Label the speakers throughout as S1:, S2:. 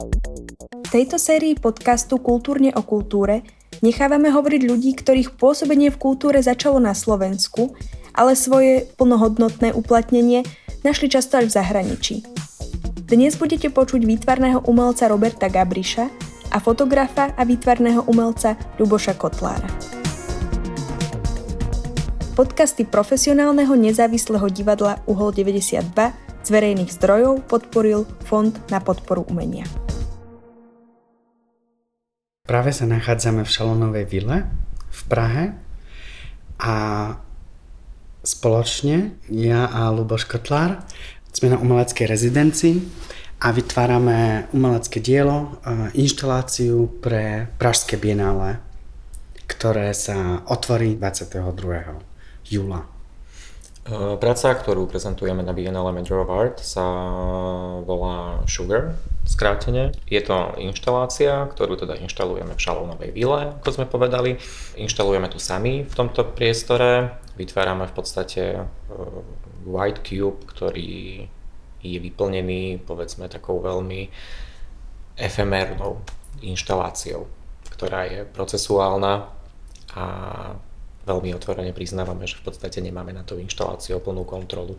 S1: V tejto sérii podcastu Kultúrne o kultúre nechávame hovoriť ľudí, ktorých pôsobenie v kultúre začalo na Slovensku, ale svoje plnohodnotné uplatnenie našli často až v zahraničí. Dnes budete počuť výtvarného umelca Roberta Gabriša a fotografa a výtvarného umelca Ľuboša Kotlára. Podcasty profesionálneho nezávislého divadla Uhol 92 z verejných zdrojov podporil Fond na podporu umenia.
S2: Práve sa nachádzame v Šalonovej vile v Prahe a spoločne ja a Luboš Kotlár sme na umeleckej rezidencii a vytvárame umelecké dielo, inštaláciu pre Pražské bienále, ktoré sa otvorí 22 júla?
S3: E, práca, ktorú prezentujeme na Biennale Major of Art sa volá Sugar, skrátene. Je to inštalácia, ktorú teda inštalujeme v Šalónovej vile, ako sme povedali. Inštalujeme tu sami v tomto priestore. Vytvárame v podstate e, white cube, ktorý je vyplnený povedzme takou veľmi efemérnou inštaláciou, ktorá je procesuálna a veľmi otvorene priznávame, že v podstate nemáme na to inštaláciu plnú kontrolu.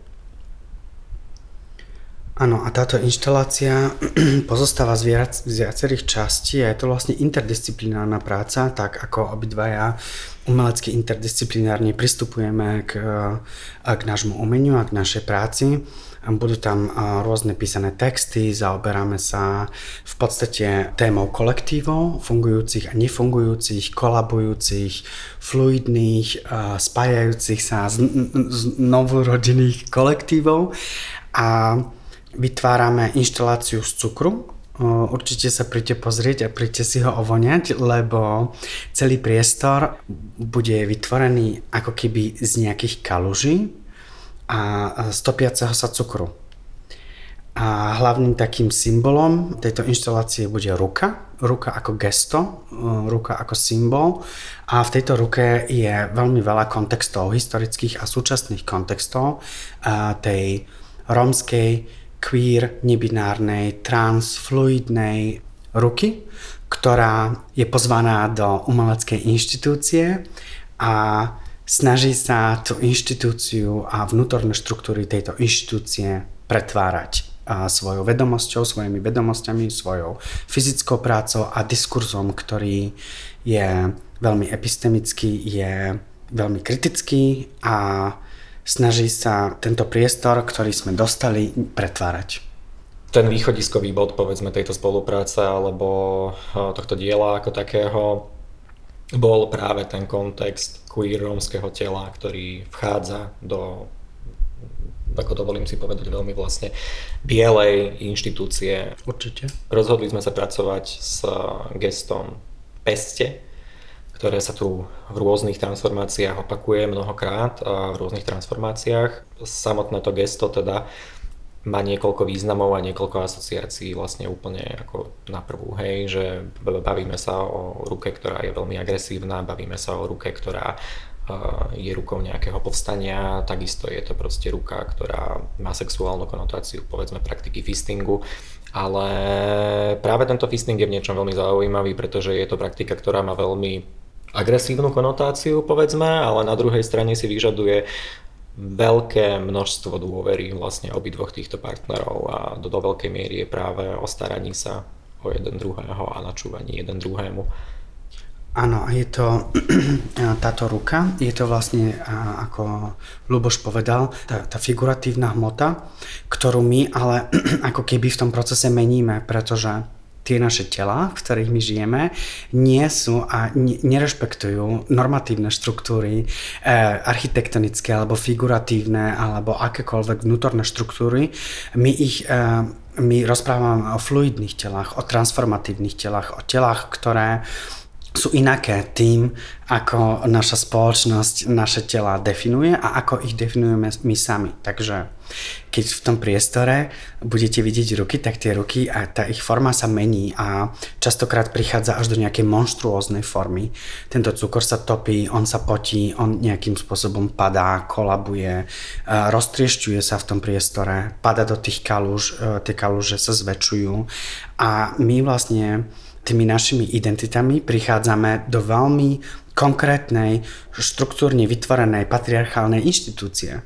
S2: Áno, a táto inštalácia pozostáva z, z viacerých častí a je to vlastne interdisciplinárna práca, tak ako obidvaja umelecky interdisciplinárne pristupujeme k, k nášmu umeniu a k našej práci. Budú tam rôzne písané texty, zaoberáme sa v podstate témou kolektívov, fungujúcich a nefungujúcich, kolabujúcich, fluidných, spájajúcich sa z, z novorodených kolektívov a vytvárame inštaláciu z cukru, určite sa príďte pozrieť a príďte si ho ovoniať, lebo celý priestor bude vytvorený ako keby z nejakých kaluží, a stopiaceho sa cukru. A hlavným takým symbolom tejto inštalácie bude ruka, ruka ako gesto, e, ruka ako symbol a v tejto ruke je veľmi veľa kontextov, historických a súčasných kontextov tej rómskej, queer, nebinárnej, transfluidnej ruky, ktorá je pozvaná do umeleckej inštitúcie a snaží sa tú inštitúciu a vnútorné štruktúry tejto inštitúcie pretvárať svojou vedomosťou, svojimi vedomosťami, svojou fyzickou prácou a diskurzom, ktorý je veľmi epistemický, je veľmi kritický a snaží sa tento priestor, ktorý sme dostali, pretvárať.
S3: Ten východiskový bod, povedzme, tejto spolupráce alebo eh, tohto diela ako takého bol práve ten kontext queer rómskeho tela, ktorý vchádza do ako dovolím si povedať, veľmi vlastne bielej inštitúcie.
S2: Určite.
S3: Rozhodli sme sa pracovať s gestom Peste, ktoré sa tu v rôznych transformáciách opakuje mnohokrát a v rôznych transformáciách. Samotné to gesto teda má niekoľko významov a niekoľko asociácií vlastne úplne ako na prvú, hej, že bavíme sa o ruke, ktorá je veľmi agresívna, bavíme sa o ruke, ktorá je rukou nejakého povstania, takisto je to proste ruka, ktorá má sexuálnu konotáciu, povedzme praktiky fistingu, ale práve tento fisting je v niečom veľmi zaujímavý, pretože je to praktika, ktorá má veľmi agresívnu konotáciu, povedzme, ale na druhej strane si vyžaduje veľké množstvo dôvery vlastne obidvoch týchto partnerov a do, do veľkej miery je práve o staraní sa o jeden druhého a načúvaní jeden druhému.
S2: Áno, je to táto ruka, je to vlastne, ako Luboš povedal, tá, tá figuratívna hmota, ktorú my ale ako keby v tom procese meníme, pretože tie naše tela, v ktorých my žijeme, nie sú a nerešpektujú normatívne štruktúry, e, architektonické alebo figuratívne alebo akékoľvek vnútorné štruktúry. My ich e, my rozprávame o fluidných telách, o transformatívnych telách, o telách, ktoré sú inaké tým, ako naša spoločnosť naše tela definuje a ako ich definujeme my sami. Takže keď v tom priestore budete vidieť ruky, tak tie ruky a tá ich forma sa mení a častokrát prichádza až do nejakej monštruóznej formy. Tento cukor sa topí, on sa potí, on nejakým spôsobom padá, kolabuje, roztriešťuje sa v tom priestore, pada do tých kalúž, e, tie kalúže sa zväčšujú a my vlastne tými našimi identitami prichádzame do veľmi konkrétnej, štruktúrne vytvorenej patriarchálnej inštitúcie.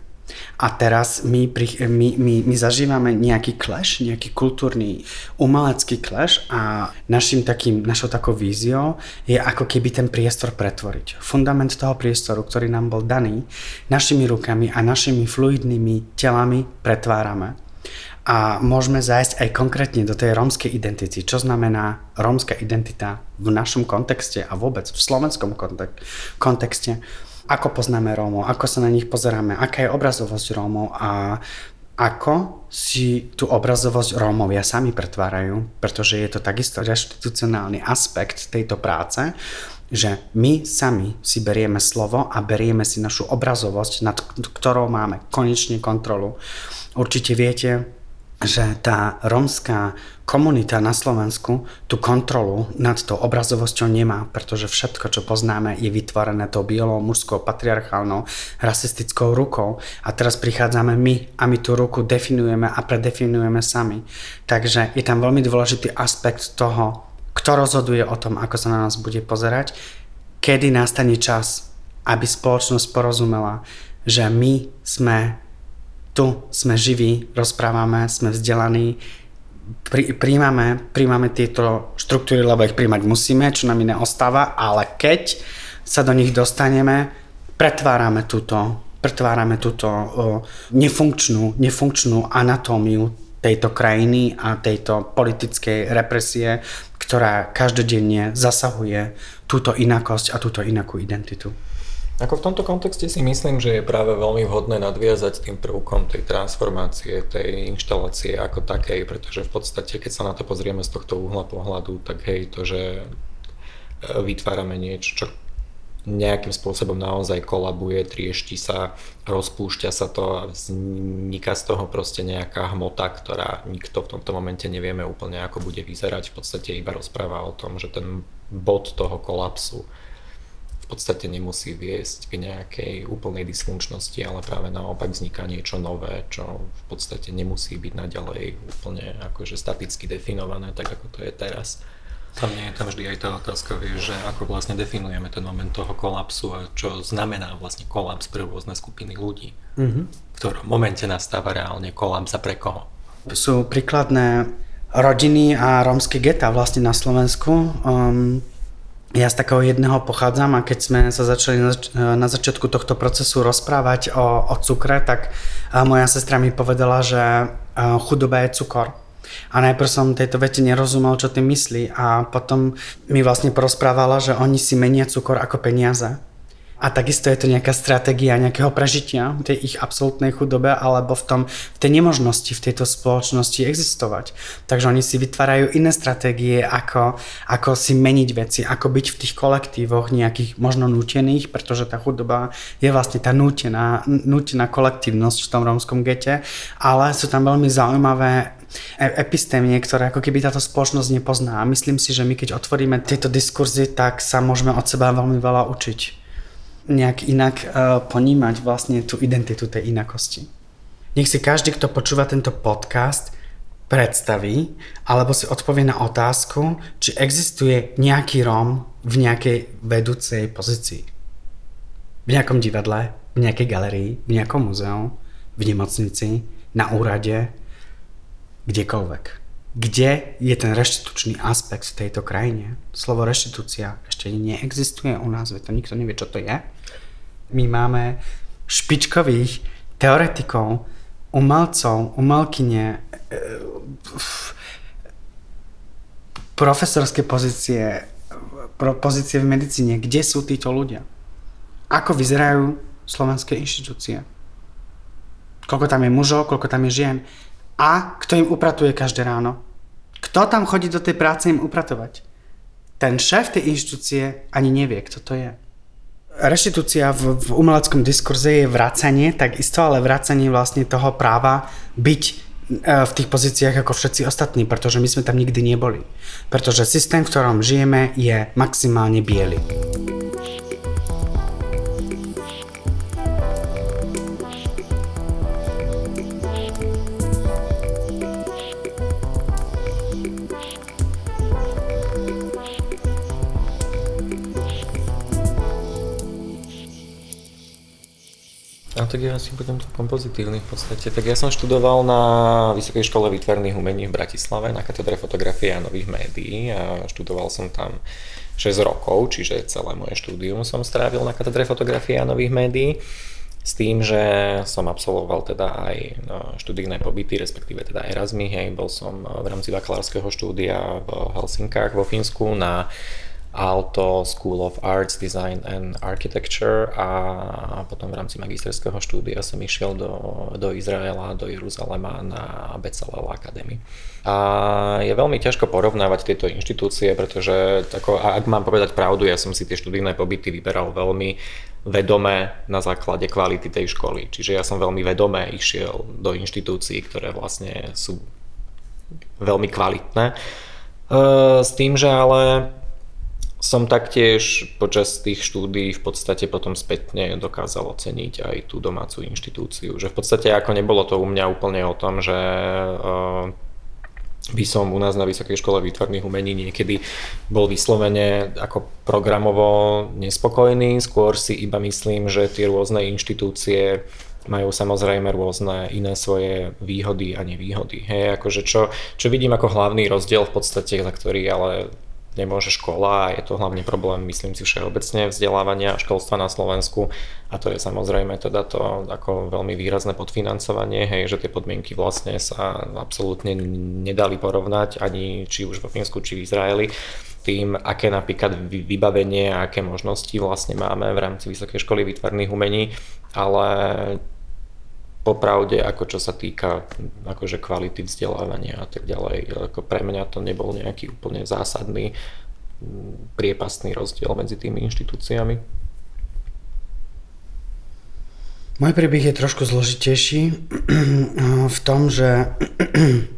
S2: A teraz my, my, my, my zažívame nejaký clash, nejaký kultúrny, umelecký clash a našim takým, našou takou víziou je ako keby ten priestor pretvoriť. Fundament toho priestoru, ktorý nám bol daný, našimi rukami a našimi fluidnými telami pretvárame a môžeme zájsť aj konkrétne do tej rómskej identity. Čo znamená rómska identita v našom kontexte a vôbec v slovenskom kontexte. Ako poznáme Rómov, ako sa na nich pozeráme, aká je obrazovosť Rómov a ako si tú obrazovosť Rómovia sami pretvárajú, pretože je to takisto reštitucionálny aspekt tejto práce, že my sami si berieme slovo a berieme si našu obrazovosť, nad ktorou máme konečne kontrolu. Určite viete, že tá rómska komunita na Slovensku tú kontrolu nad tou obrazovosťou nemá, pretože všetko, čo poznáme, je vytvorené tou bielou, mužskou, patriarchálnou, rasistickou rukou a teraz prichádzame my a my tú ruku definujeme a predefinujeme sami. Takže je tam veľmi dôležitý aspekt toho, kto rozhoduje o tom, ako sa na nás bude pozerať, kedy nastane čas, aby spoločnosť porozumela, že my sme tu sme živí, rozprávame, sme vzdelaní, pri, príjmame, príjmame tieto štruktúry, lebo ich príjmať musíme, čo nám iné ostáva, ale keď sa do nich dostaneme, pretvárame túto, pretvárame túto o, nefunkčnú, nefunkčnú anatómiu tejto krajiny a tejto politickej represie, ktorá každodenne zasahuje túto inakosť a túto inakú identitu.
S3: Ako v tomto kontexte si myslím, že je práve veľmi vhodné nadviazať tým prvkom tej transformácie, tej inštalácie ako takej, pretože v podstate, keď sa na to pozrieme z tohto uhla pohľadu, tak hej, to, že e, vytvárame niečo, čo nejakým spôsobom naozaj kolabuje, triešti sa, rozpúšťa sa to a vzniká z toho proste nejaká hmota, ktorá nikto v tomto momente nevieme úplne ako bude vyzerať. V podstate iba rozpráva o tom, že ten bod toho kolapsu v podstate nemusí viesť k nejakej úplnej dysfunkčnosti, ale práve naopak vzniká niečo nové, čo v podstate nemusí byť naďalej úplne akože staticky definované, tak ako to je teraz. Tam nie je tam vždy aj tá otázka, vieš, že ako vlastne definujeme ten moment toho kolapsu a čo znamená vlastne kolaps pre rôzne skupiny ľudí. Mm-hmm. V ktorom momente nastáva reálne kolaps a pre koho?
S2: Sú príkladné rodiny a rómske geta vlastne na Slovensku. Um, ja z takého jedného pochádzam a keď sme sa začali na, zač- na začiatku tohto procesu rozprávať o, o cukre, tak moja sestra mi povedala, že chudoba je cukor. A najprv som tejto vete nerozumel, čo tým myslí a potom mi vlastne porozprávala, že oni si menia cukor ako peniaze. A takisto je to nejaká stratégia nejakého prežitia tej ich absolútnej chudobe alebo v, tom, v tej nemožnosti v tejto spoločnosti existovať. Takže oni si vytvárajú iné stratégie, ako, ako si meniť veci, ako byť v tých kolektívoch nejakých možno nútených, pretože tá chudoba je vlastne tá nútená, nútená kolektívnosť v tom rómskom gete, ale sú tam veľmi zaujímavé e- epistémie, ktoré ako keby táto spoločnosť nepozná. A myslím si, že my keď otvoríme tieto diskurzy, tak sa môžeme od seba veľmi veľa učiť nejak inak uh, ponímať vlastne tú identitu tej inakosti. Nech si každý, kto počúva tento podcast, predstaví alebo si odpovie na otázku, či existuje nejaký Róm v nejakej vedúcej pozícii. V nejakom divadle, v nejakej galerii, v nejakom muzeu, v nemocnici, na úrade, kdekoľvek kde je ten reštitučný aspekt v tejto krajine. Slovo reštitúcia ešte neexistuje u nás, to nikto nevie, čo to je. My máme špičkových teoretikov, umelcov, umelkyne, e, profesorské pozície, pozície v medicíne. Kde sú títo ľudia? Ako vyzerajú slovenské inštitúcie? Koľko tam je mužov, koľko tam je žien? A kto im upratuje každé ráno? Kto tam chodí do tej práce im upratovať? ten šéf tej inštitúcie ani nevie, kto to je. Reštitúcia v, v umeleckom diskurze je vracanie, takisto, ale vracanie vlastne toho práva byť e, v tých pozíciách ako všetci ostatní, pretože my sme tam nikdy neboli. Pretože systém, v ktorom žijeme, je maximálne biely.
S3: Tak ja si budem celkom pozitívny v podstate. Tak ja som študoval na Vysokej škole výtvarných umení v Bratislave na katedre fotografie a nových médií a študoval som tam 6 rokov, čiže celé moje štúdium som strávil na katedre fotografie a nových médií s tým, že som absolvoval teda aj no, študijné pobyty, respektíve teda Erasmy, hej, bol som v rámci bakalárskeho štúdia v Helsinkách vo Fínsku na Alto School of Arts, Design and Architecture a potom v rámci magisterského štúdia som išiel do, do Izraela, do Jeruzalema na Bezalel Academy. A je veľmi ťažko porovnávať tieto inštitúcie, pretože ako, ak mám povedať pravdu, ja som si tie študijné pobyty vyberal veľmi vedomé na základe kvality tej školy. Čiže ja som veľmi vedomé išiel do inštitúcií, ktoré vlastne sú veľmi kvalitné. E, s tým, že ale som taktiež počas tých štúdí v podstate potom spätne dokázal oceniť aj tú domácu inštitúciu. Že v podstate ako nebolo to u mňa úplne o tom, že uh, by som u nás na Vysokej škole výtvarných umení niekedy bol vyslovene ako programovo nespokojný, skôr si iba myslím, že tie rôzne inštitúcie majú samozrejme rôzne iné svoje výhody a nevýhody. Hej, akože čo, čo vidím ako hlavný rozdiel v podstate, za ktorý ale nemôže škola a je to hlavne problém, myslím si, všeobecne vzdelávania a školstva na Slovensku. A to je samozrejme teda to ako veľmi výrazné podfinancovanie, hej, že tie podmienky vlastne sa absolútne nedali porovnať ani či už vo Fínsku, či v Izraeli. Tým, aké napríklad vybavenie a aké možnosti vlastne máme v rámci Vysokej školy výtvarných umení, ale popravde, ako čo sa týka akože kvality vzdelávania a tak ďalej. Ako pre mňa to nebol nejaký úplne zásadný priepastný rozdiel medzi tými inštitúciami.
S2: Môj príbeh je trošku zložitejší v tom, že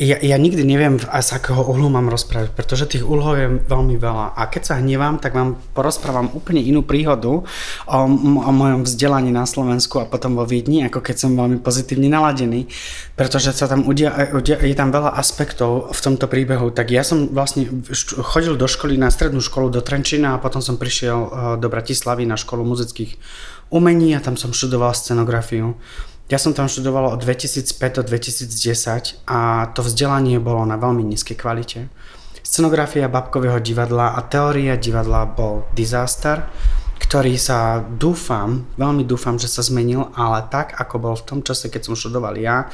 S2: ja, ja nikdy neviem, z akého uhlu mám rozprávať, pretože tých úlohov je veľmi veľa. A keď sa hnevám, tak vám porozprávam úplne inú príhodu o, o mojom vzdelaní na Slovensku a potom vo Viedni, ako keď som veľmi pozitívne naladený, pretože sa tam udia, udia, je tam veľa aspektov v tomto príbehu. Tak ja som vlastne chodil do školy, na strednú školu do Trenčína a potom som prišiel e, do Bratislavy na školu muzických umení a tam som študoval scenografiu. Ja som tam študoval od 2005 do 2010 a to vzdelanie bolo na veľmi nízkej kvalite. Scenografia babkového divadla a teória divadla bol disaster, ktorý sa dúfam, veľmi dúfam, že sa zmenil, ale tak ako bol v tom čase, keď som študoval ja,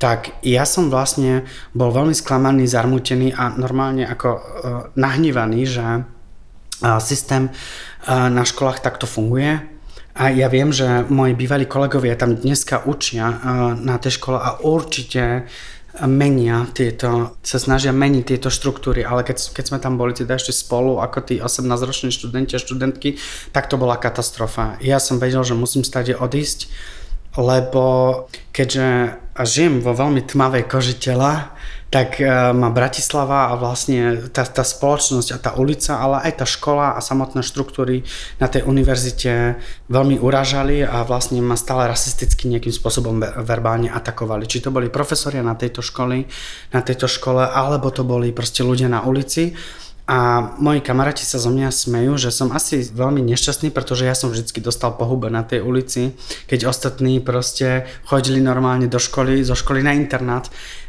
S2: tak ja som vlastne bol veľmi sklamaný, zarmutený a normálne ako uh, nahnevaný, že uh, systém uh, na školách takto funguje a ja viem, že moji bývalí kolegovia tam dneska učia na tej škole a určite menia tieto, sa snažia meniť tieto štruktúry, ale keď, keď sme tam boli teda ešte spolu ako tí 18-roční študenti a študentky, tak to bola katastrofa. Ja som vedel, že musím stade odísť, lebo keďže žijem vo veľmi tmavej koži tela, tak e, ma Bratislava a vlastne tá, tá spoločnosť a tá ulica, ale aj tá škola a samotné štruktúry na tej univerzite veľmi uražali a vlastne ma stále rasisticky nejakým spôsobom verbálne atakovali. Či to boli profesoria na tejto školy, na tejto škole, alebo to boli proste ľudia na ulici. A moji kamaráti sa zo mňa smejú, že som asi veľmi nešťastný, pretože ja som vždy dostal pohube na tej ulici, keď ostatní proste chodili normálne do školy, zo školy na internát.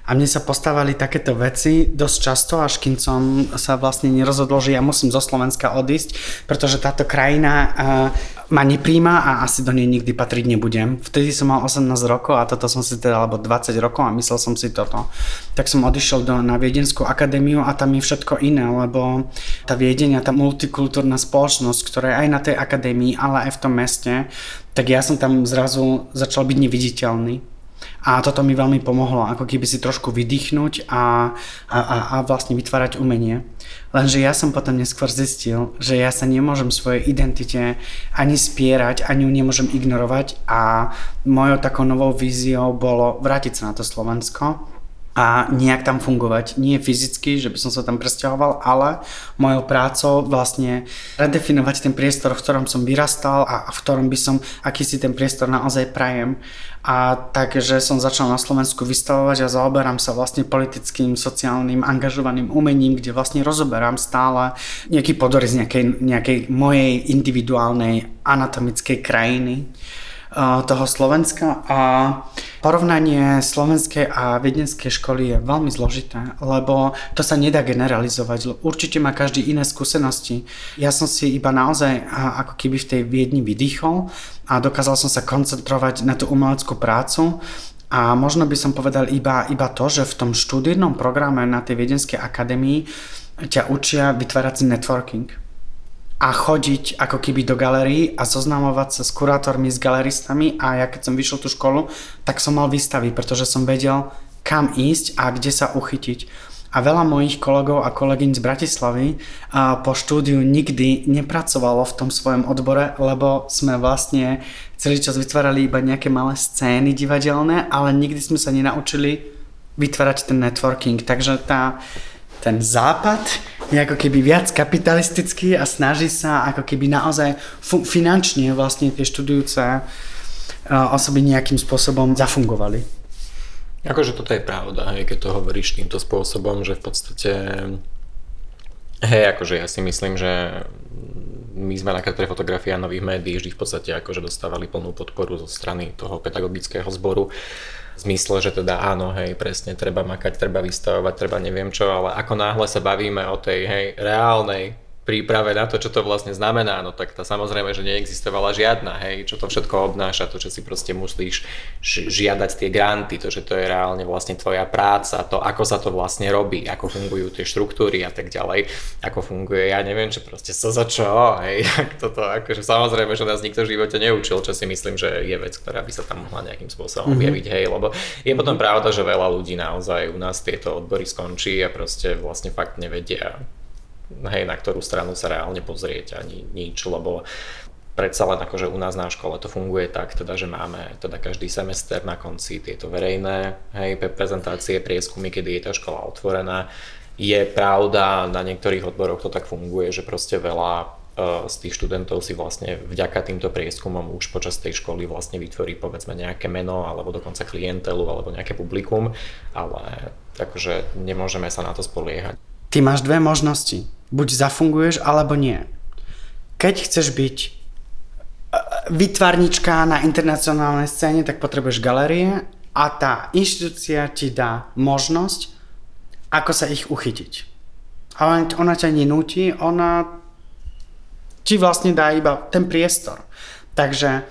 S2: A mne sa postávali takéto veci dosť často, až kým som sa vlastne nerozhodol, že ja musím zo Slovenska odísť, pretože táto krajina uh, ma nepríjma a asi do nej nikdy patriť nebudem. Vtedy som mal 18 rokov a toto som si teda, alebo 20 rokov a myslel som si toto. Tak som odišiel do, na Viedenskú akadémiu a tam je všetko iné, lebo tá Viedeň a tá multikultúrna spoločnosť, ktorá je aj na tej akadémii, ale aj v tom meste, tak ja som tam zrazu začal byť neviditeľný A toto mi veľmi pomohlo, ako keby si trošku vydýchnuť a, a, a, a vlastne vytvárať umenie. Lenže ja som potom neskôr zistil, že ja sa nemôžem svojej identite ani spierať, ani ju nemôžem ignorovať a mojou takou novou víziou bolo vrátiť sa na to Slovensko a nejak tam fungovať. Nie fyzicky, že by som sa tam presťahoval, ale mojou prácou vlastne redefinovať ten priestor, v ktorom som vyrastal a v ktorom by som akýsi ten priestor naozaj prajem. A takže som začal na Slovensku vystavovať a zaoberám sa vlastne politickým, sociálnym, angažovaným umením, kde vlastne rozoberám stále nejaký podorys nejakej, nejakej mojej individuálnej anatomickej krajiny toho Slovenska a porovnanie slovenskej a viedenskej školy je veľmi zložité, lebo to sa nedá generalizovať. Určite má každý iné skúsenosti. Ja som si iba naozaj ako keby v tej Viedni vydýchol a dokázal som sa koncentrovať na tú umeleckú prácu a možno by som povedal iba, iba to, že v tom študijnom programe na tej Viedenskej akadémii ťa učia vytvárať networking a chodiť ako keby do galérií a zoznamovať sa s kurátormi, s galeristami a ja keď som vyšiel tú školu, tak som mal výstavy, pretože som vedel, kam ísť a kde sa uchytiť. A veľa mojich kolegov a kolegyň z Bratislavy a po štúdiu nikdy nepracovalo v tom svojom odbore, lebo sme vlastne celý čas vytvárali iba nejaké malé scény divadelné, ale nikdy sme sa nenaučili vytvárať ten networking. Takže tá, ten západ je ako keby viac kapitalistický a snaží sa ako keby naozaj finančne vlastne tie študujúce uh, osoby nejakým spôsobom zafungovali.
S3: Akože toto je pravda, hej, keď to hovoríš týmto spôsobom, že v podstate hej, akože ja si myslím, že my sme napríklad pre fotografia nových médií vždy v podstate akože dostávali plnú podporu zo strany toho pedagogického zboru zmysle, že teda áno, hej, presne, treba makať, treba vystavovať, treba neviem čo, ale ako náhle sa bavíme o tej, hej, reálnej príprave na to, čo to vlastne znamená, no tak tá samozrejme, že neexistovala žiadna, hej, čo to všetko obnáša, to, že si proste musíš žiadať tie granty, to, že to je reálne vlastne tvoja práca, to, ako sa to vlastne robí, ako fungujú tie štruktúry a tak ďalej, ako funguje, ja neviem, čo proste sa za čo, hej, toto, akože samozrejme, že nás nikto v živote neučil, čo si myslím, že je vec, ktorá by sa tam mohla nejakým spôsobom mm-hmm. objaviť, hej, lebo je potom pravda, že veľa ľudí naozaj u nás tieto odbory skončí a proste vlastne fakt nevedia, hej, na ktorú stranu sa reálne pozrieť ani nič, lebo predsa len akože u nás na škole to funguje tak, teda, že máme teda každý semester na konci tieto verejné hej, prezentácie, prieskumy, kedy je tá škola otvorená. Je pravda, na niektorých odboroch to tak funguje, že proste veľa e, z tých študentov si vlastne vďaka týmto prieskumom už počas tej školy vlastne vytvorí povedzme nejaké meno alebo dokonca klientelu alebo nejaké publikum, ale akože nemôžeme sa na to spoliehať.
S2: Ty máš dve možnosti buď zafunguješ, alebo nie. Keď chceš byť e, vytvarnička na internacionálnej scéne, tak potrebuješ galerie a tá inštitúcia ti dá možnosť, ako sa ich uchytiť. Ale ona ťa nenúti, ona ti vlastne dá iba ten priestor. Takže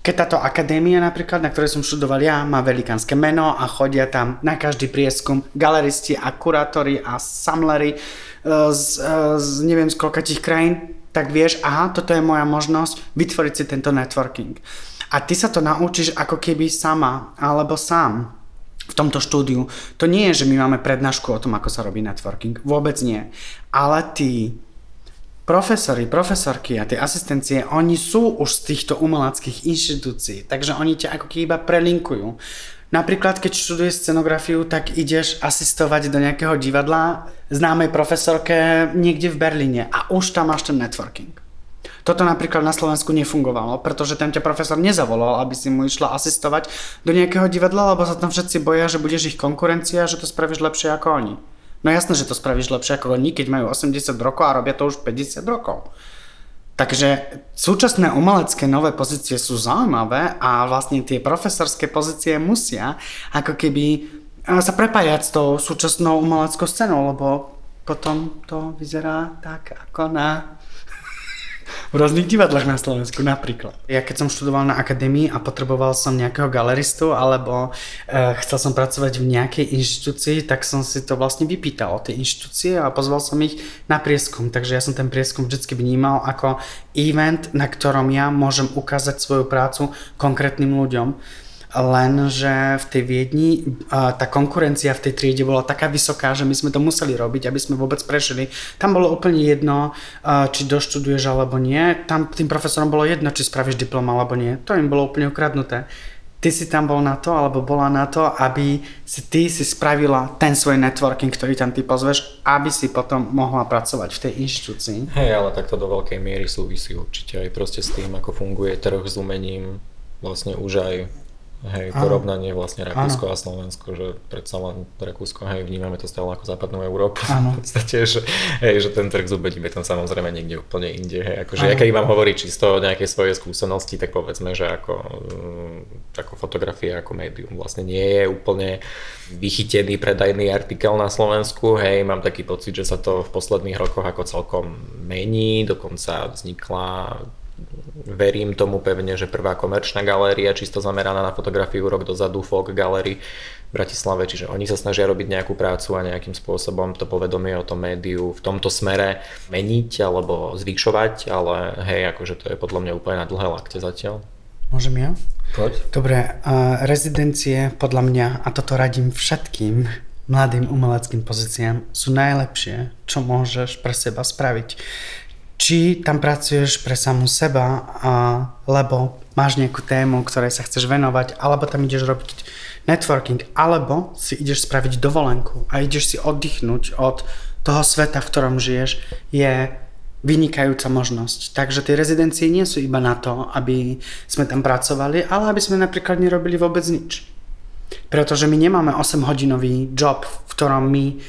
S2: keď táto akadémia napríklad, na ktorej som študoval ja, má velikánske meno a chodia tam na každý prieskum galeristi a kurátori a samlery, z, z neviem z koľkatých krajín, tak vieš, aha, toto je moja možnosť vytvoriť si tento networking. A ty sa to naučíš ako keby sama, alebo sám v tomto štúdiu. To nie je, že my máme prednášku o tom, ako sa robí networking. Vôbec nie. Ale tí profesori, profesorky a tie asistencie, oni sú už z týchto umeleckých inštitúcií, takže oni ťa ako keby iba prelinkujú. Napríklad, keď študuješ scenografiu, tak ideš asistovať do nejakého divadla známej profesorke niekde v Berlíne a už tam máš ten networking. Toto napríklad na Slovensku nefungovalo, pretože ten ťa profesor nezavolal, aby si mu išla asistovať do nejakého divadla, lebo sa tam všetci boja, že budeš ich konkurencia, že to spravíš lepšie ako oni. No jasné, že to spravíš lepšie ako oni, keď majú 80 rokov a robia to už 50 rokov. Takže súčasné umelecké nové pozície sú zaujímavé a vlastne tie profesorské pozície musia ako keby eh, sa prepájať s tou súčasnou umeleckou scénou, lebo potom to vyzerá tak ako na v rôznych divadlách na Slovensku napríklad. Ja keď som študoval na akadémii a potreboval som nejakého galeristu alebo e, chcel som pracovať v nejakej inštitúcii, tak som si to vlastne vypýtal o tie inštitúcie a pozval som ich na prieskum. Takže ja som ten prieskum vždy vnímal ako event, na ktorom ja môžem ukázať svoju prácu konkrétnym ľuďom. Lenže v tej Viedni tá konkurencia v tej triede bola taká vysoká, že my sme to museli robiť, aby sme vôbec prešli. Tam bolo úplne jedno, či doštuduješ alebo nie. Tam tým profesorom bolo jedno, či spravíš diplom alebo nie. To im bolo úplne ukradnuté ty si tam bol na to, alebo bola na to, aby si ty si spravila ten svoj networking, ktorý tam ty pozveš, aby si potom mohla pracovať v tej inštitúcii.
S3: Hej, ale takto do veľkej miery súvisí určite aj proste s tým, ako funguje trh s umením, vlastne už aj Hej, porovnanie vlastne Rakúsko ano. a Slovensko, že predsa len Rakúsko, hej, vnímame to stále ako západnú Európu. Ano. V podstate, že, hej, že ten trh s ubením je tam samozrejme niekde úplne inde. Hej, akože ja keď vám hovorí čisto o nejakej svojej skúsenosti, tak povedzme, že ako, mm, ako fotografia, ako médium vlastne nie je úplne vychytený predajný artikel na Slovensku. Hej, mám taký pocit, že sa to v posledných rokoch ako celkom mení, dokonca vznikla verím tomu pevne, že prvá komerčná galéria, čisto zameraná na fotografiu rok dozadu, Folk Gallery v Bratislave, čiže oni sa snažia robiť nejakú prácu a nejakým spôsobom to povedomie o tom médiu v tomto smere meniť alebo zvyšovať, ale hej, akože to je podľa mňa úplne na dlhé lakte zatiaľ.
S2: Môžem ja?
S3: Poď.
S2: Dobre, uh, rezidencie podľa mňa, a toto radím všetkým mladým umeleckým pozíciám, sú najlepšie, čo môžeš pre seba spraviť či tam pracuješ pre samú seba, a, lebo máš nejakú tému, ktorej sa chceš venovať, alebo tam ideš robiť networking, alebo si ideš spraviť dovolenku a ideš si oddychnúť od toho sveta, v ktorom žiješ, je vynikajúca možnosť. Takže tie rezidencie nie sú iba na to, aby sme tam pracovali, ale aby sme napríklad nerobili vôbec nič. Pretože my nemáme 8-hodinový job, v ktorom my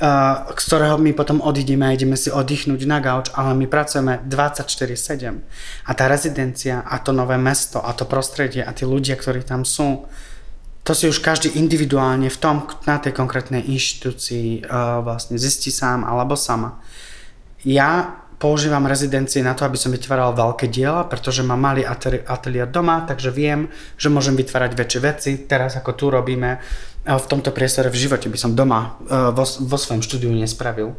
S2: z ktorého my potom odídeme a ideme si oddychnúť na gauč, ale my pracujeme 24-7. A tá rezidencia a to nové mesto a to prostredie a tí ľudia, ktorí tam sú, to si už každý individuálne v tom, na tej konkrétnej inštitúcii uh, vlastne zistí sám alebo sama. Ja používam rezidencie na to, aby som vytváral veľké diela, pretože mám malý ateliér doma, takže viem, že môžem vytvárať väčšie veci. Teraz ako tu robíme, v tomto priestore v živote by som doma e, vo, vo svojom štúdiu nespravil.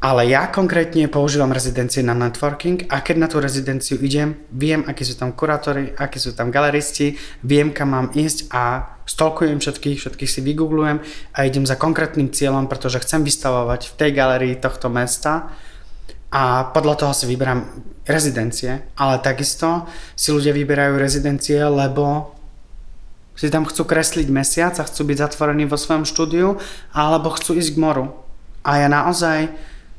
S2: Ale ja konkrétne používam rezidencie na networking a keď na tú rezidenciu idem, viem, akí sú tam kurátori, akí sú tam galeristi, viem, kam mám ísť a stolkujem všetkých, všetkých si vygooglujem a idem za konkrétnym cieľom, pretože chcem vystavovať v tej galerii tohto mesta a podľa toho si vyberám rezidencie, ale takisto si ľudia vyberajú rezidencie, lebo si tam chcú kresliť mesiac a chcú byť zatvorení vo svojom štúdiu, alebo chcú ísť k moru. A ja naozaj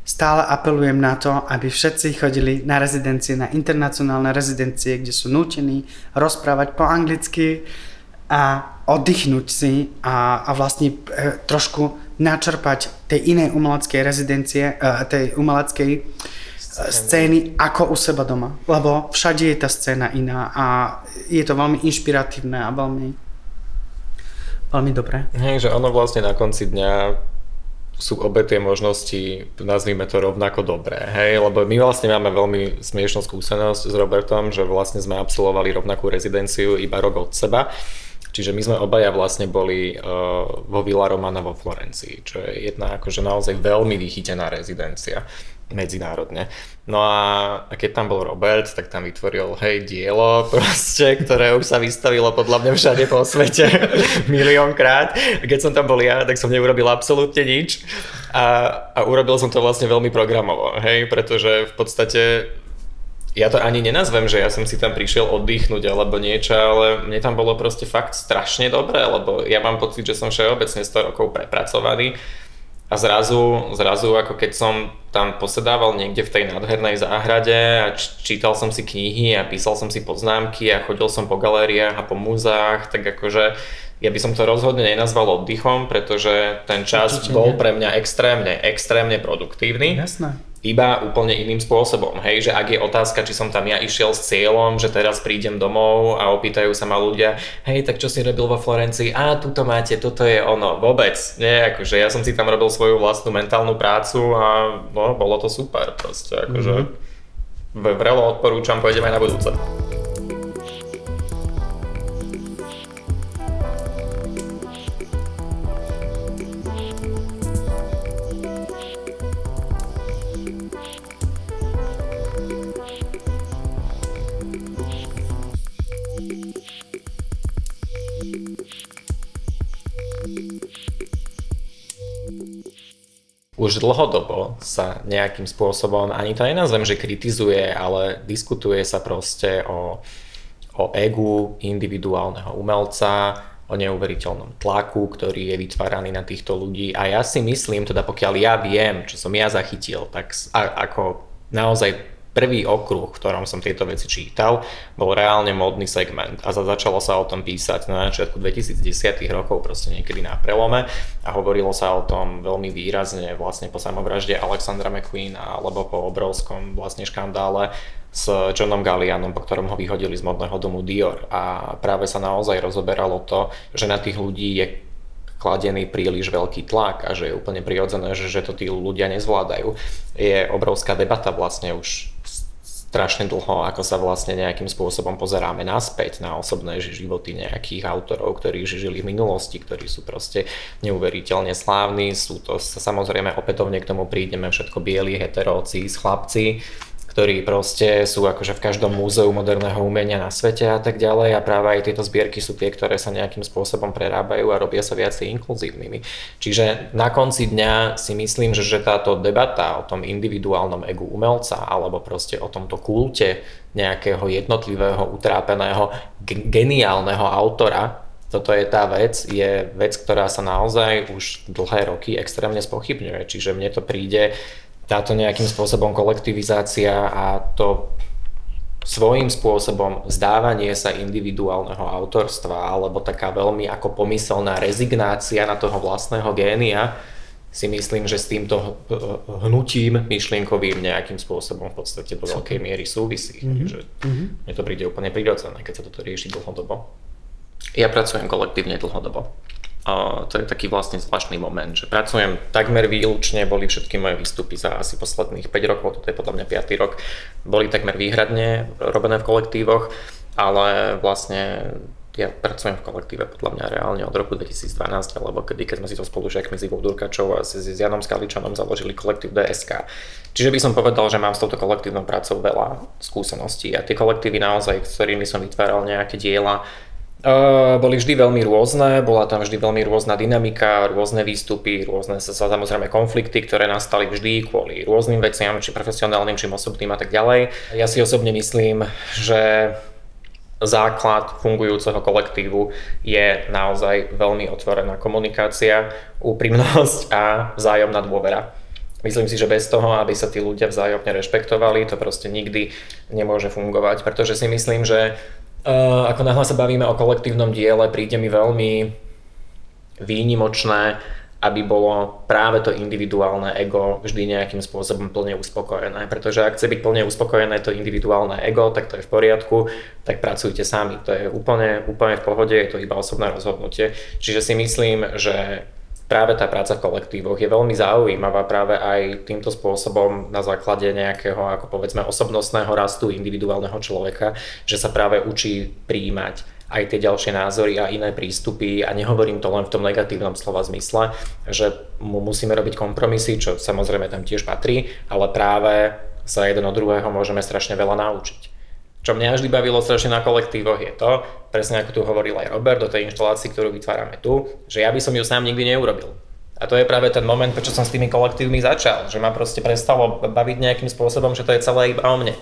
S2: stále apelujem na to, aby všetci chodili na rezidencie, na internacionálne rezidencie, kde sú nútení rozprávať po anglicky a oddychnúť si a, a vlastne e, trošku načerpať tej inej umeleckej rezidencie, uh, tej umeleckej scény. scény ako u seba doma. Lebo všade je tá scéna iná a je to veľmi inšpiratívne a veľmi, veľmi dobré.
S3: Hej, že ono vlastne na konci dňa sú obe tie možnosti, nazvime to rovnako dobré, hej, lebo my vlastne máme veľmi smiešnú skúsenosť s Robertom, že vlastne sme absolvovali rovnakú rezidenciu iba rok od seba Čiže my sme obaja vlastne boli uh, vo Villa Romana vo Florencii, čo je jedna akože naozaj veľmi vychytená rezidencia medzinárodne. No a keď tam bol Robert, tak tam vytvoril hej dielo proste, ktoré už sa vystavilo podľa mňa všade po svete miliónkrát. A keď som tam bol ja, tak som neurobil absolútne nič. A, a urobil som to vlastne veľmi programovo, hej, pretože v podstate ja to ani nenazvem, že ja som si tam prišiel oddychnúť alebo niečo, ale mne tam bolo proste fakt strašne dobré, lebo ja mám pocit, že som všeobecne 100 rokov prepracovaný a zrazu, zrazu ako keď som tam posedával niekde v tej nádhernej záhrade a čítal som si knihy a písal som si poznámky a chodil som po galériách a po múzeách, tak akože ja by som to rozhodne nenazval oddychom, pretože ten čas Určite bol pre mňa extrémne, extrémne produktívny.
S2: Jasné
S3: iba úplne iným spôsobom. Hej, že ak je otázka, či som tam ja išiel s cieľom, že teraz prídem domov a opýtajú sa ma ľudia, hej, tak čo si robil vo Florencii? A tuto máte, toto je ono. Vôbec. Nie, akože ja som si tam robil svoju vlastnú mentálnu prácu a no, bolo to super. Proste, akože mm-hmm. vrelo odporúčam, pôjdem aj na budúce. Už dlhodobo sa nejakým spôsobom, ani to nenazvem, že kritizuje, ale diskutuje sa proste o, o egu individuálneho umelca, o neuveriteľnom tlaku, ktorý je vytváraný na týchto ľudí. A ja si myslím, teda pokiaľ ja viem, čo som ja zachytil, tak ako naozaj prvý okruh, v ktorom som tieto veci čítal, bol reálne módny segment a začalo sa o tom písať na začiatku 2010 rokov, proste niekedy na prelome a hovorilo sa o tom veľmi výrazne vlastne po samovražde Alexandra McQueen alebo po obrovskom vlastne škandále s Johnom Gallianom, po ktorom ho vyhodili z modného domu Dior. A práve sa naozaj rozoberalo to, že na tých ľudí je kladený príliš veľký tlak a že je úplne prirodzené, že, že to tí ľudia nezvládajú. Je obrovská debata vlastne už strašne dlho, ako sa vlastne nejakým spôsobom pozeráme naspäť na osobné životy nejakých autorov, ktorí žili v minulosti, ktorí sú proste neuveriteľne slávni. Sú to samozrejme opätovne k tomu prídeme všetko bieli, heteróci, chlapci, ktorí proste sú akože v každom múzeu moderného umenia na svete a tak ďalej a práve aj tieto zbierky sú tie, ktoré sa nejakým spôsobom prerábajú a robia sa viacej inkluzívnymi. Čiže na konci dňa si myslím, že, že táto debata o tom individuálnom egu umelca alebo proste o tomto kulte nejakého jednotlivého, utrápeného, geniálneho autora, toto je tá vec, je vec, ktorá sa naozaj už dlhé roky extrémne spochybňuje. Čiže mne to príde táto nejakým spôsobom kolektivizácia a to svojím spôsobom zdávanie sa individuálneho autorstva alebo taká veľmi ako pomyselná rezignácia na toho vlastného génia si myslím, že s týmto hnutím myšlienkovým nejakým spôsobom v podstate do veľkej miery súvisí. Mm-hmm. Takže mm-hmm. mne to príde úplne prirodzené, keď sa toto rieši dlhodobo. Ja pracujem kolektívne dlhodobo. To je taký vlastne zvláštny moment, že pracujem takmer výlučne, boli všetky moje výstupy za asi posledných 5 rokov, toto je podľa mňa 5. rok, boli takmer výhradne robené v kolektívoch, ale vlastne ja pracujem v kolektíve podľa mňa reálne od roku 2012, alebo kedy, keď sme si to spolužiakmi s Ivou Durkačou a s, s Janom Skaličanom založili kolektív DSK. Čiže by som povedal, že mám s touto kolektívnou prácou veľa skúseností a tie kolektívy naozaj, s ktorými som vytváral nejaké diela, boli vždy veľmi rôzne, bola tam vždy veľmi rôzna dynamika, rôzne výstupy, rôzne sa samozrejme konflikty, ktoré nastali vždy kvôli rôznym veciam, či profesionálnym, či osobným a tak ďalej. Ja si osobne myslím, že základ fungujúceho kolektívu je naozaj veľmi otvorená komunikácia, úprimnosť a vzájomná dôvera. Myslím si, že bez toho, aby sa tí ľudia vzájomne rešpektovali, to proste nikdy nemôže fungovať, pretože si myslím, že Uh, ako náhle sa bavíme o kolektívnom diele, príde mi veľmi výnimočné, aby bolo práve to individuálne ego vždy nejakým spôsobom plne uspokojené. Pretože ak chce byť plne uspokojené to individuálne ego, tak to je v poriadku, tak pracujte sami. To je úplne, úplne v pohode, je to iba osobné rozhodnutie. Čiže si myslím, že práve tá práca v kolektívoch je veľmi zaujímavá práve aj týmto spôsobom na základe nejakého, ako povedzme, osobnostného rastu individuálneho človeka, že sa práve učí príjmať aj tie ďalšie názory a iné prístupy a nehovorím to len v tom negatívnom slova zmysle, že mu musíme robiť kompromisy, čo samozrejme tam tiež patrí, ale práve sa jeden od druhého môžeme strašne veľa naučiť. Čo mňa vždy bavilo strašne na kolektívoch je to, presne ako tu hovoril aj Robert do tej inštalácii, ktorú vytvárame tu, že ja by som ju sám nikdy neurobil. A to je práve ten moment, prečo som s tými kolektívmi začal, že ma proste prestalo baviť nejakým spôsobom, že to je celé iba o mne.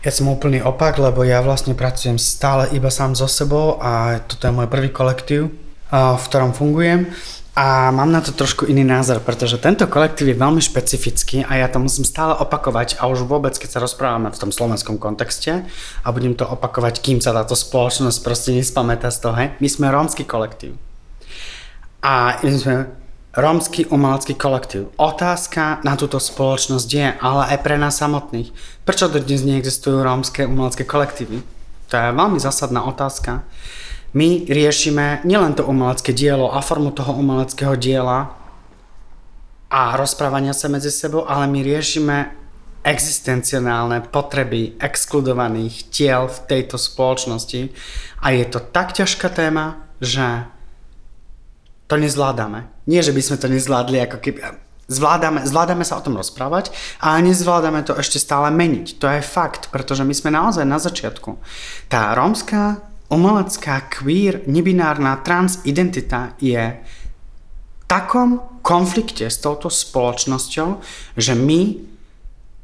S2: Ja som úplný opak, lebo ja vlastne pracujem stále iba sám so sebou a toto je môj prvý kolektív, v ktorom fungujem a mám na to trošku iný názor, pretože tento kolektív je veľmi špecifický a ja to musím stále opakovať a už vôbec, keď sa rozprávame v tom slovenskom kontexte a budem to opakovať, kým sa táto spoločnosť proste nespamätá z toho. My sme rómsky kolektív. A my sme rómsky umelecký kolektív. Otázka na túto spoločnosť je, ale aj pre nás samotných. Prečo do dnes neexistujú rómske umelecké kolektívy? To je veľmi zásadná otázka my riešime nielen to umelecké dielo a formu toho umeleckého diela a rozprávania sa medzi sebou, ale my riešime existenciálne potreby exkludovaných tiel v tejto spoločnosti a je to tak ťažká téma, že to nezvládame. Nie, že by sme to nezvládli ako keby... Zvládame, zvládame sa o tom rozprávať, ale nezvládame to ešte stále meniť. To je fakt, pretože my sme naozaj na začiatku. Tá rómska umelecká queer nebinárna trans identita je v takom konflikte s touto spoločnosťou, že my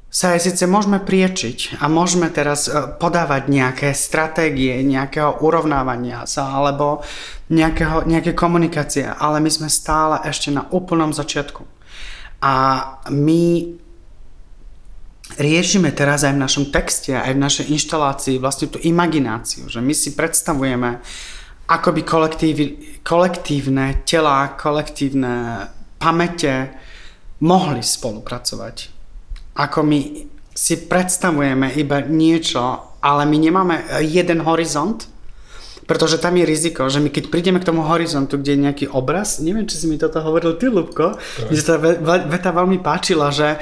S2: sa aj síce môžeme priečiť a môžeme teraz e, podávať nejaké stratégie nejakého urovnávania sa alebo nejakého, nejaké komunikácie, ale my sme stále ešte na úplnom začiatku. A my riešime teraz aj v našom texte, aj v našej inštalácii vlastne tú imagináciu, že my si predstavujeme akoby kolektív, kolektívne tela, kolektívne pamäte mohli spolupracovať. Ako my si predstavujeme iba niečo, ale my nemáme jeden horizont, pretože tam je riziko, že my keď prídeme k tomu horizontu, kde je nejaký obraz, neviem, či si mi toto hovoril ty, Lubko, že sa veta veľmi páčila, že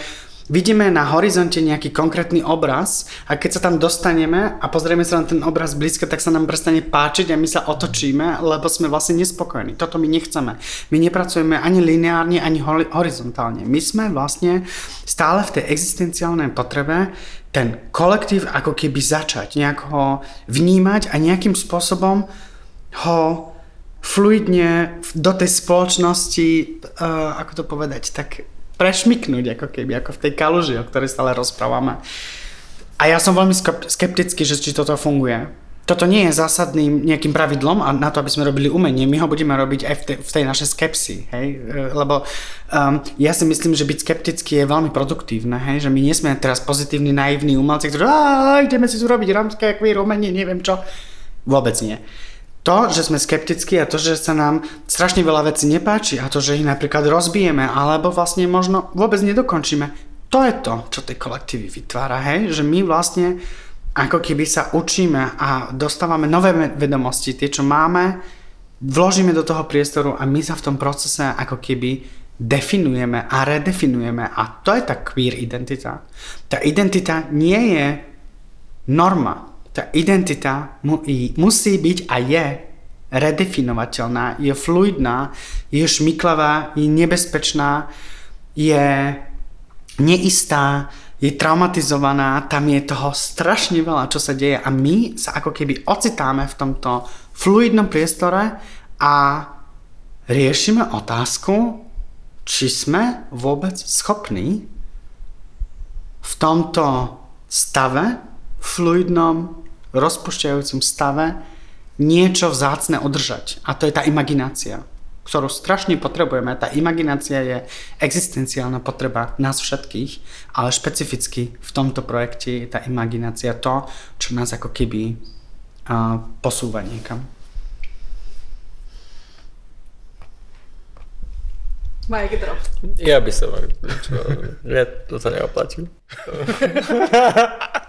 S2: vidíme na horizonte nejaký konkrétny obraz a keď sa tam dostaneme a pozrieme sa na ten obraz blízko, tak sa nám prestane páčiť a my sa otočíme, lebo sme vlastne nespokojní. Toto my nechceme. My nepracujeme ani lineárne, ani horizontálne. My sme vlastne stále v tej existenciálnej potrebe ten kolektív ako keby začať, nejak vnímať a nejakým spôsobom ho fluidne do tej spoločnosti, uh, ako to povedať, tak prešmiknúť, ako keby, ako v tej kaluži, o ktorej stále rozprávame. A ja som veľmi skeptický, že či toto funguje. Toto nie je zásadným nejakým pravidlom a na to, aby sme robili umenie, my ho budeme robiť aj v tej, v tej našej skepsi, hej? E, lebo um, ja si myslím, že byť skeptický je veľmi produktívne, hej? že my nie sme teraz pozitívni, naivní umelci, ktorí ideme si tu robiť romské queer umenie, neviem čo. Vôbec nie to, že sme skeptickí a to, že sa nám strašne veľa vecí nepáči a to, že ich napríklad rozbijeme alebo vlastne možno vôbec nedokončíme, to je to, čo tie kolektívy vytvára, hej? že my vlastne ako keby sa učíme a dostávame nové vedomosti, tie, čo máme, vložíme do toho priestoru a my sa v tom procese ako keby definujeme a redefinujeme a to je tá queer identita. Tá identita nie je norma, tá identita mu, musí byť a je redefinovateľná, je fluidná, je šmiklavá, je nebezpečná, je neistá, je traumatizovaná, tam je toho strašne veľa, čo sa deje. A my sa ako keby ocitáme v tomto fluidnom priestore a riešime otázku, či sme vôbec schopní v tomto stave fluidnom rozpušťajúcom stave niečo vzácne udržať. A to je tá imaginácia, ktorú strašne potrebujeme. Tá imaginácia je existenciálna potreba nás všetkých, ale špecificky v tomto projekte je tá imaginácia to, čo nás ako keby uh, posúva niekam.
S4: Mike drop.
S3: Ja by som... Ja to sa neoplatí.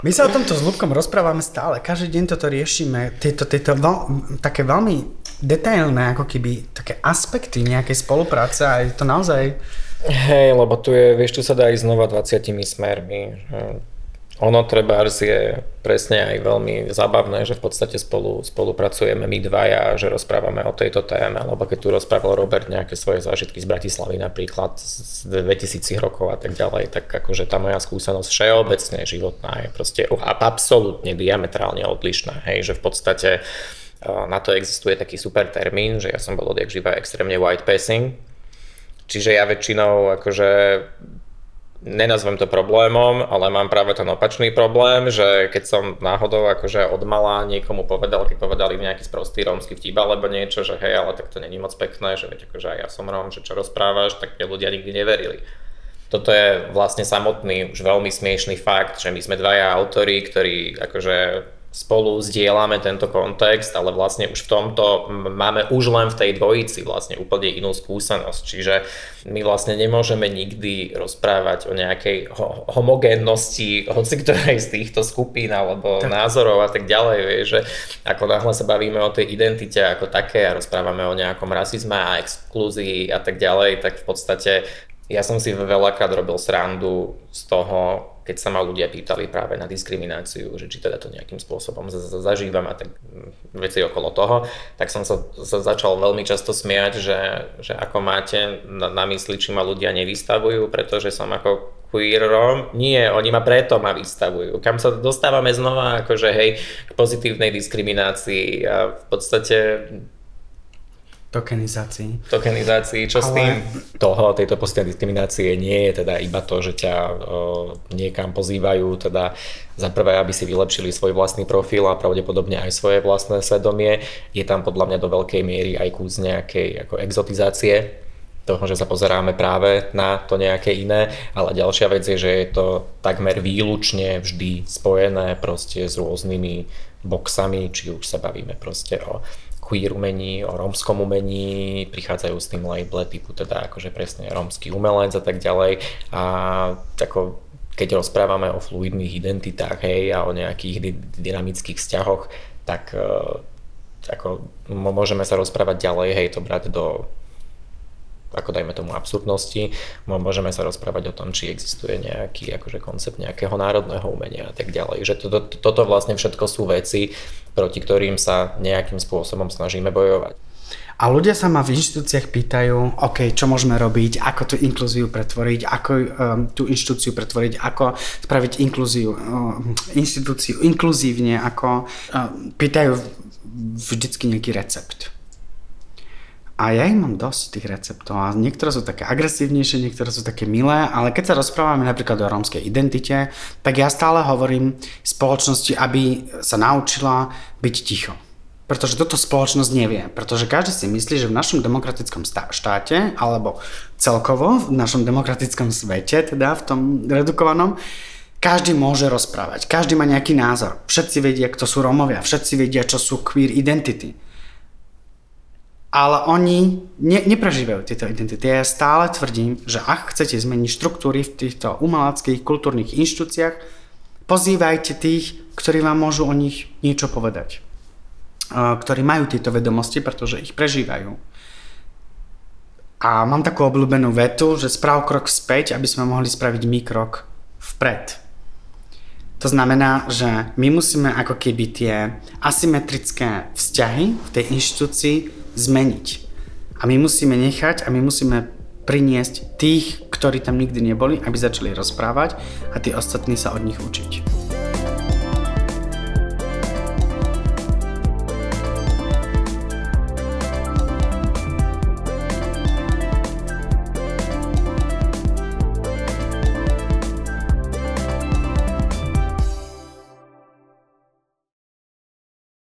S2: My sa o tomto s Lubkom rozprávame stále, každý deň toto riešime, tieto, tieto veľ, také veľmi detailné ako keby také aspekty nejakej spolupráce a je to naozaj...
S3: Hej, lebo tu je, vieš, tu sa dá ísť znova 20 smermi. Ono treba je presne aj veľmi zábavné, že v podstate spolu, spolupracujeme my dvaja, že rozprávame o tejto téme, lebo keď tu rozprával Robert nejaké svoje zážitky z Bratislavy napríklad z 2000 rokov a tak ďalej, tak akože tá moja skúsenosť všeobecne životná je proste absolútne diametrálne odlišná, hej, že v podstate na to existuje taký super termín, že ja som bol odjak živa extrémne white passing, čiže ja väčšinou akože nenazvem to problémom, ale mám práve ten opačný problém, že keď som náhodou akože od mala niekomu povedal, keď povedali nejaký sprostý rómsky vtip alebo niečo, že hej, ale tak to není moc pekné, že veď akože aj ja som Róm, že čo rozprávaš, tak ľudia nikdy neverili. Toto je vlastne samotný už veľmi smiešný fakt, že my sme dvaja autori, ktorí akože spolu zdieľame tento kontext, ale vlastne už v tomto máme už len v tej dvojici vlastne úplne inú skúsenosť. Čiže my vlastne nemôžeme nikdy rozprávať o nejakej ho- homogénnosti hoci ktorej z týchto skupín alebo tak. názorov a tak ďalej. Vie, že ako náhle sa bavíme o tej identite ako také a rozprávame o nejakom rasizme a exklúzii a tak ďalej, tak v podstate ja som si veľakrát robil srandu z toho, keď sa ma ľudia pýtali práve na diskrimináciu, že či teda to nejakým spôsobom zažívam a tak mm, veci okolo toho, tak som sa, sa začal veľmi často smiať, že, že ako máte na, na mysli, či ma ľudia nevystavujú, pretože som ako queerom. Nie, oni ma preto ma vystavujú. Kam sa dostávame znova, akože hej, k pozitívnej diskriminácii a v podstate
S2: tokenizácii.
S3: Tokenizácii, čo Ale... s tým? Toho, tejto pozitívnej diskriminácie nie je teda iba to, že ťa o, niekam pozývajú, teda za prvé, aby si vylepšili svoj vlastný profil a pravdepodobne aj svoje vlastné svedomie. Je tam podľa mňa do veľkej miery aj kus nejakej ako exotizácie toho, že sa pozeráme práve na to nejaké iné, ale ďalšia vec je, že je to takmer výlučne vždy spojené proste s rôznymi boxami, či už sa bavíme proste o queer umení, o rómskom umení, prichádzajú s tým label typu teda akože presne rómsky umelec a tak ďalej. A ako keď rozprávame o fluidných identitách hej, a o nejakých dynamických vzťahoch, tak uh, ako môžeme sa rozprávať ďalej, hej, to brať do ako dajme tomu absurdnosti, môžeme sa rozprávať o tom, či existuje nejaký akože koncept nejakého národného umenia a tak ďalej. Že to, to, toto vlastne všetko sú veci, proti ktorým sa nejakým spôsobom snažíme bojovať.
S2: A ľudia sa ma v inštitúciách pýtajú, OK, čo môžeme robiť, ako tú inklúziu pretvoriť, ako um, tú inštitúciu pretvoriť, ako spraviť inklúziu, um, inštitúciu inkluzívne, ako um, pýtajú vždycky nejaký recept. A ja ich mám dosť tých receptov a niektoré sú také agresívnejšie, niektoré sú také milé, ale keď sa rozprávame napríklad o rómskej identite, tak ja stále hovorím spoločnosti, aby sa naučila byť ticho. Pretože toto spoločnosť nevie. Pretože každý si myslí, že v našom demokratickom štáte, alebo celkovo v našom demokratickom svete, teda v tom redukovanom, každý môže rozprávať. Každý má nejaký názor. Všetci vedia, kto sú Rómovia. Všetci vedia, čo sú queer identity ale oni ne, neprežívajú tieto identity. Ja stále tvrdím, že ak chcete zmeniť štruktúry v týchto umeleckých kultúrnych inštitúciách, pozývajte tých, ktorí vám môžu o nich niečo povedať. Ktorí majú tieto vedomosti, pretože ich prežívajú. A mám takú obľúbenú vetu, že sprav krok späť, aby sme mohli spraviť my krok vpred. To znamená, že my musíme ako keby tie asymetrické vzťahy v tej inštitúcii zmeniť. A my musíme nechať a my musíme priniesť tých, ktorí tam nikdy neboli, aby začali rozprávať a tí ostatní sa od nich učiť.